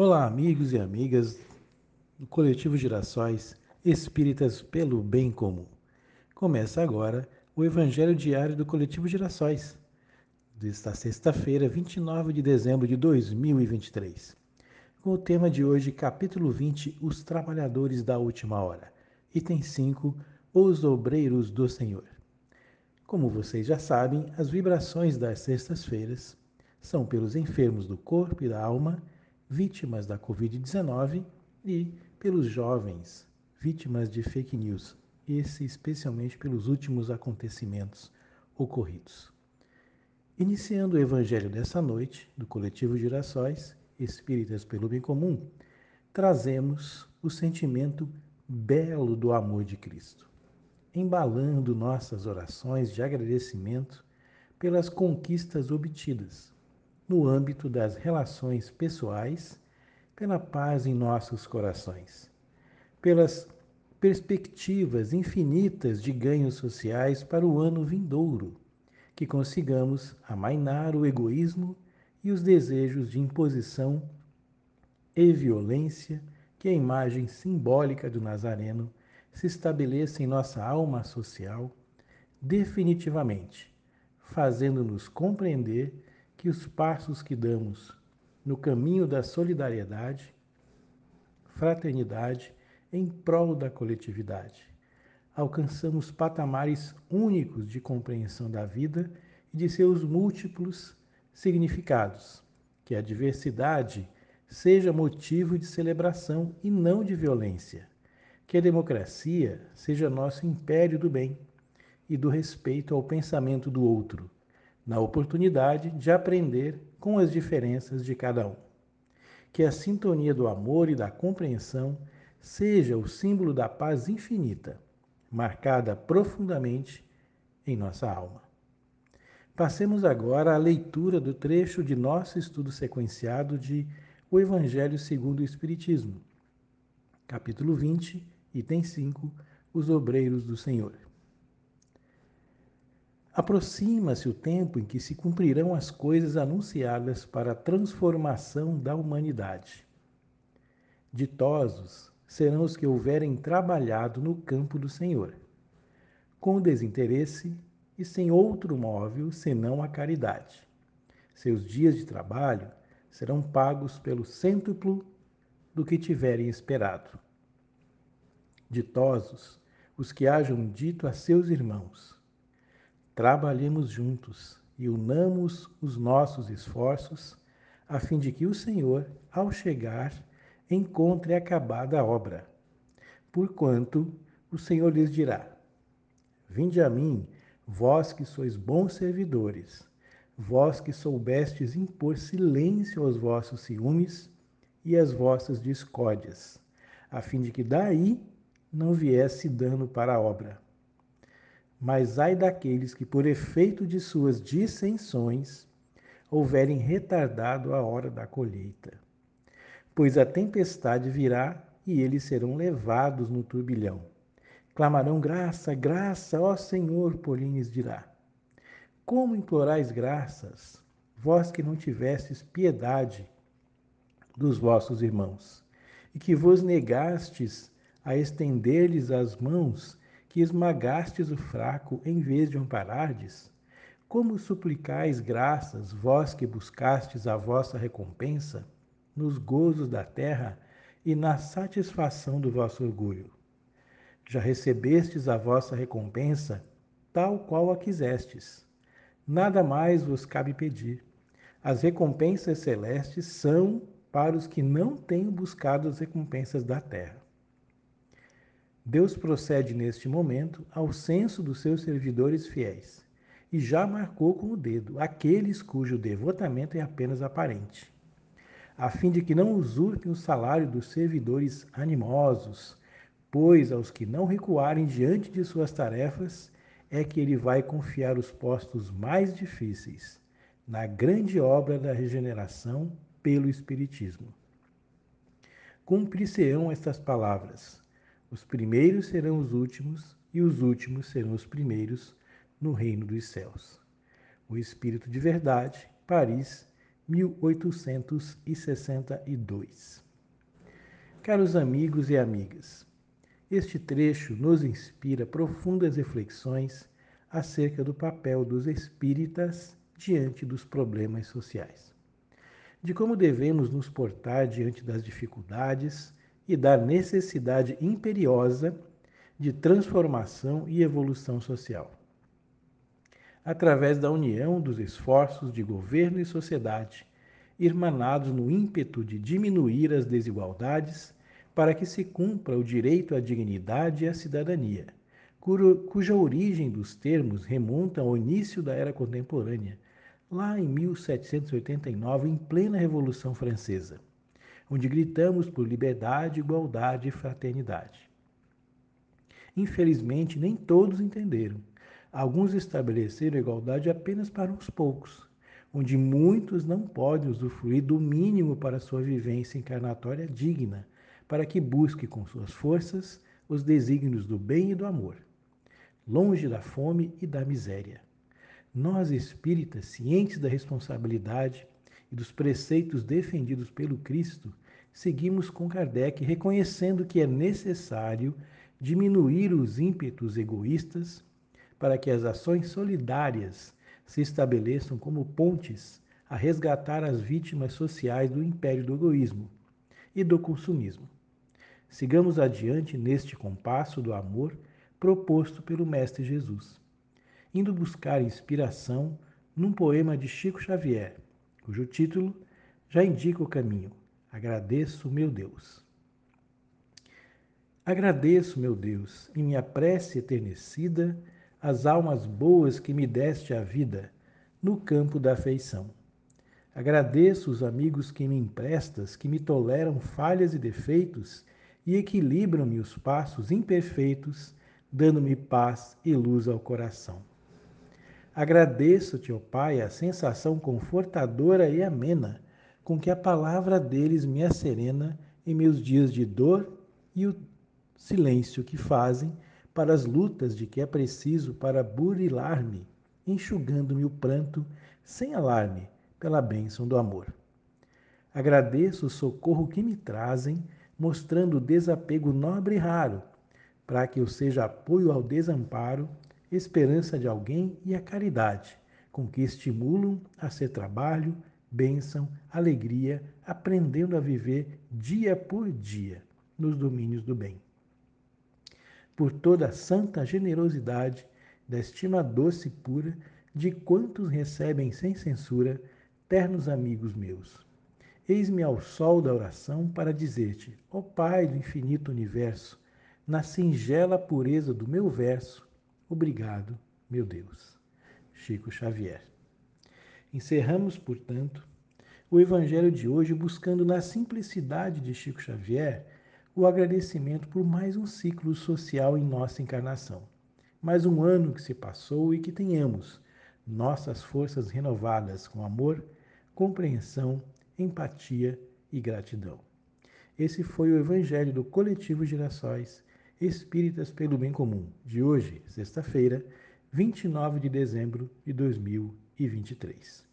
Olá, amigos e amigas do Coletivo Girassóis Espíritas pelo Bem Comum. Começa agora o Evangelho Diário do Coletivo Girassóis, desta sexta-feira, 29 de dezembro de 2023. Com o tema de hoje, capítulo 20, Os Trabalhadores da Última Hora. Item 5, Os Obreiros do Senhor. Como vocês já sabem, as vibrações das sextas-feiras são pelos enfermos do corpo e da alma, vítimas da Covid-19 e pelos jovens, vítimas de fake news, esse especialmente pelos últimos acontecimentos ocorridos. Iniciando o evangelho dessa noite, do coletivo Girassóis, Espíritas pelo Bem Comum, trazemos o sentimento belo do amor de Cristo, embalando nossas orações de agradecimento pelas conquistas obtidas no âmbito das relações pessoais, pela paz em nossos corações, pelas perspectivas infinitas de ganhos sociais para o ano vindouro, que consigamos amainar o egoísmo e os desejos de imposição e violência que a imagem simbólica do Nazareno se estabeleça em nossa alma social definitivamente, fazendo-nos compreender que os passos que damos no caminho da solidariedade, fraternidade, em prol da coletividade, alcançamos patamares únicos de compreensão da vida e de seus múltiplos significados, que a diversidade seja motivo de celebração e não de violência, que a democracia seja nosso império do bem e do respeito ao pensamento do outro na oportunidade de aprender com as diferenças de cada um. Que a sintonia do amor e da compreensão seja o símbolo da paz infinita, marcada profundamente em nossa alma. Passemos agora à leitura do trecho de nosso estudo sequenciado de O Evangelho segundo o Espiritismo, capítulo 20, item 5, Os Obreiros do Senhor. Aproxima-se o tempo em que se cumprirão as coisas anunciadas para a transformação da humanidade. Ditosos serão os que houverem trabalhado no campo do Senhor, com desinteresse e sem outro móvel senão a caridade. Seus dias de trabalho serão pagos pelo cêntuplo do que tiverem esperado. Ditosos os que hajam dito a seus irmãos: trabalhemos juntos e unamos os nossos esforços, a fim de que o Senhor, ao chegar, encontre acabada a obra. Porquanto o Senhor lhes dirá: Vinde a mim, vós que sois bons servidores, vós que soubestes impor silêncio aos vossos ciúmes e às vossas discórdias, a fim de que daí não viesse dano para a obra. Mas ai daqueles que, por efeito de suas dissensões, houverem retardado a hora da colheita. Pois a tempestade virá e eles serão levados no turbilhão. Clamarão graça, graça, ó Senhor, porém lhes dirá. Como implorais graças, vós que não tivestes piedade dos vossos irmãos, e que vos negastes a estender-lhes as mãos que esmagastes o fraco em vez de amparardes? Como suplicais graças, vós que buscastes a vossa recompensa nos gozos da terra e na satisfação do vosso orgulho? Já recebestes a vossa recompensa, tal qual a quisestes. Nada mais vos cabe pedir. As recompensas celestes são para os que não têm buscado as recompensas da terra. Deus procede neste momento ao censo dos seus servidores fiéis e já marcou com o dedo aqueles cujo devotamento é apenas aparente, a fim de que não usurpem o salário dos servidores animosos, pois aos que não recuarem diante de suas tarefas é que ele vai confiar os postos mais difíceis na grande obra da regeneração pelo Espiritismo. Cumprir-se-ão estas palavras os primeiros serão os últimos e os últimos serão os primeiros no reino dos céus. O Espírito de Verdade, Paris, 1862. Caros amigos e amigas, este trecho nos inspira profundas reflexões acerca do papel dos espíritas diante dos problemas sociais, de como devemos nos portar diante das dificuldades e da necessidade imperiosa de transformação e evolução social. Através da união dos esforços de governo e sociedade, irmanados no ímpeto de diminuir as desigualdades para que se cumpra o direito à dignidade e à cidadania, cuja origem dos termos remonta ao início da era contemporânea, lá em 1789, em plena Revolução Francesa, onde gritamos por liberdade, igualdade e fraternidade. Infelizmente, nem todos entenderam. Alguns estabeleceram igualdade apenas para uns poucos, onde muitos não podem usufruir do mínimo para sua vivência encarnatória digna, para que busque com suas forças os desígnios do bem e do amor, longe da fome e da miséria. Nós espíritas, cientes da responsabilidade e dos preceitos defendidos pelo Cristo, seguimos com Kardec reconhecendo que é necessário diminuir os ímpetos egoístas para que as ações solidárias se estabeleçam como pontes a resgatar as vítimas sociais do império do egoísmo e do consumismo. Sigamos adiante neste compasso do amor proposto pelo Mestre Jesus, indo buscar inspiração num poema de Chico Xavier, cujo título já indica o caminho. Agradeço, meu Deus. Agradeço, meu Deus, em minha prece eternecida, as almas boas que me deste a vida no campo da afeição. Agradeço os amigos que me emprestas, que me toleram falhas e defeitos e equilibram-me os passos imperfeitos, dando-me paz e luz ao coração. Agradeço-te, ó Pai, a sensação confortadora e amena com que a palavra deles me acerena em meus dias de dor e o silêncio que fazem para as lutas de que é preciso para burilar-me, enxugando-me o pranto sem alarme pela bênção do amor. Agradeço o socorro que me trazem, mostrando o desapego nobre e raro, para que eu seja apoio ao desamparo, esperança de alguém e a caridade, com que estimulam a ser trabalho, bênção, alegria, aprendendo a viver dia por dia nos domínios do bem por toda a santa generosidade da estima doce e pura de quantos recebem sem censura, ternos amigos meus. Eis-me ao sol da oração para dizer-te, ó Pai do infinito universo, na singela pureza do meu verso, obrigado, meu Deus. Chico Xavier. Encerramos, portanto, o Evangelho de hoje buscando na simplicidade de Chico Xavier o agradecimento por mais um ciclo social em nossa encarnação. Mais um ano que se passou e que tenhamos nossas forças renovadas com amor, compreensão, empatia e gratidão. Esse foi o Evangelho do Coletivo Girassóis Espíritas pelo Bem Comum, de hoje, sexta-feira, 29 de dezembro de 2023.